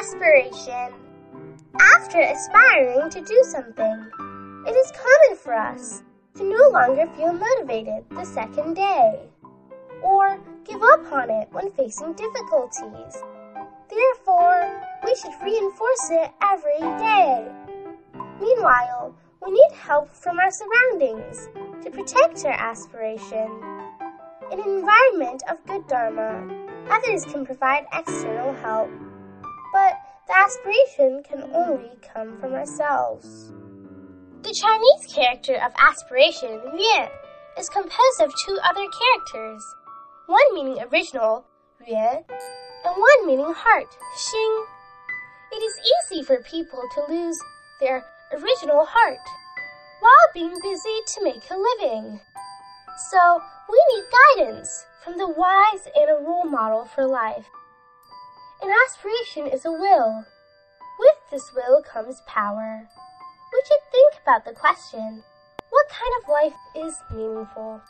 Aspiration. After aspiring to do something, it is common for us to no longer feel motivated the second day, or give up on it when facing difficulties. Therefore, we should reinforce it every day. Meanwhile, we need help from our surroundings to protect our aspiration. In an environment of good Dharma, others can provide external help, aspiration can only come from ourselves. The Chinese character of aspiration, yuan, is composed of two other characters, one meaning original, yuan, and one meaning heart, xin. It is easy for people to lose their original heart while being busy to make a living. So we need guidance from the wise and a role model for life. An aspiration is a will. With this will comes power. We should think about the question, what kind of life is meaningful?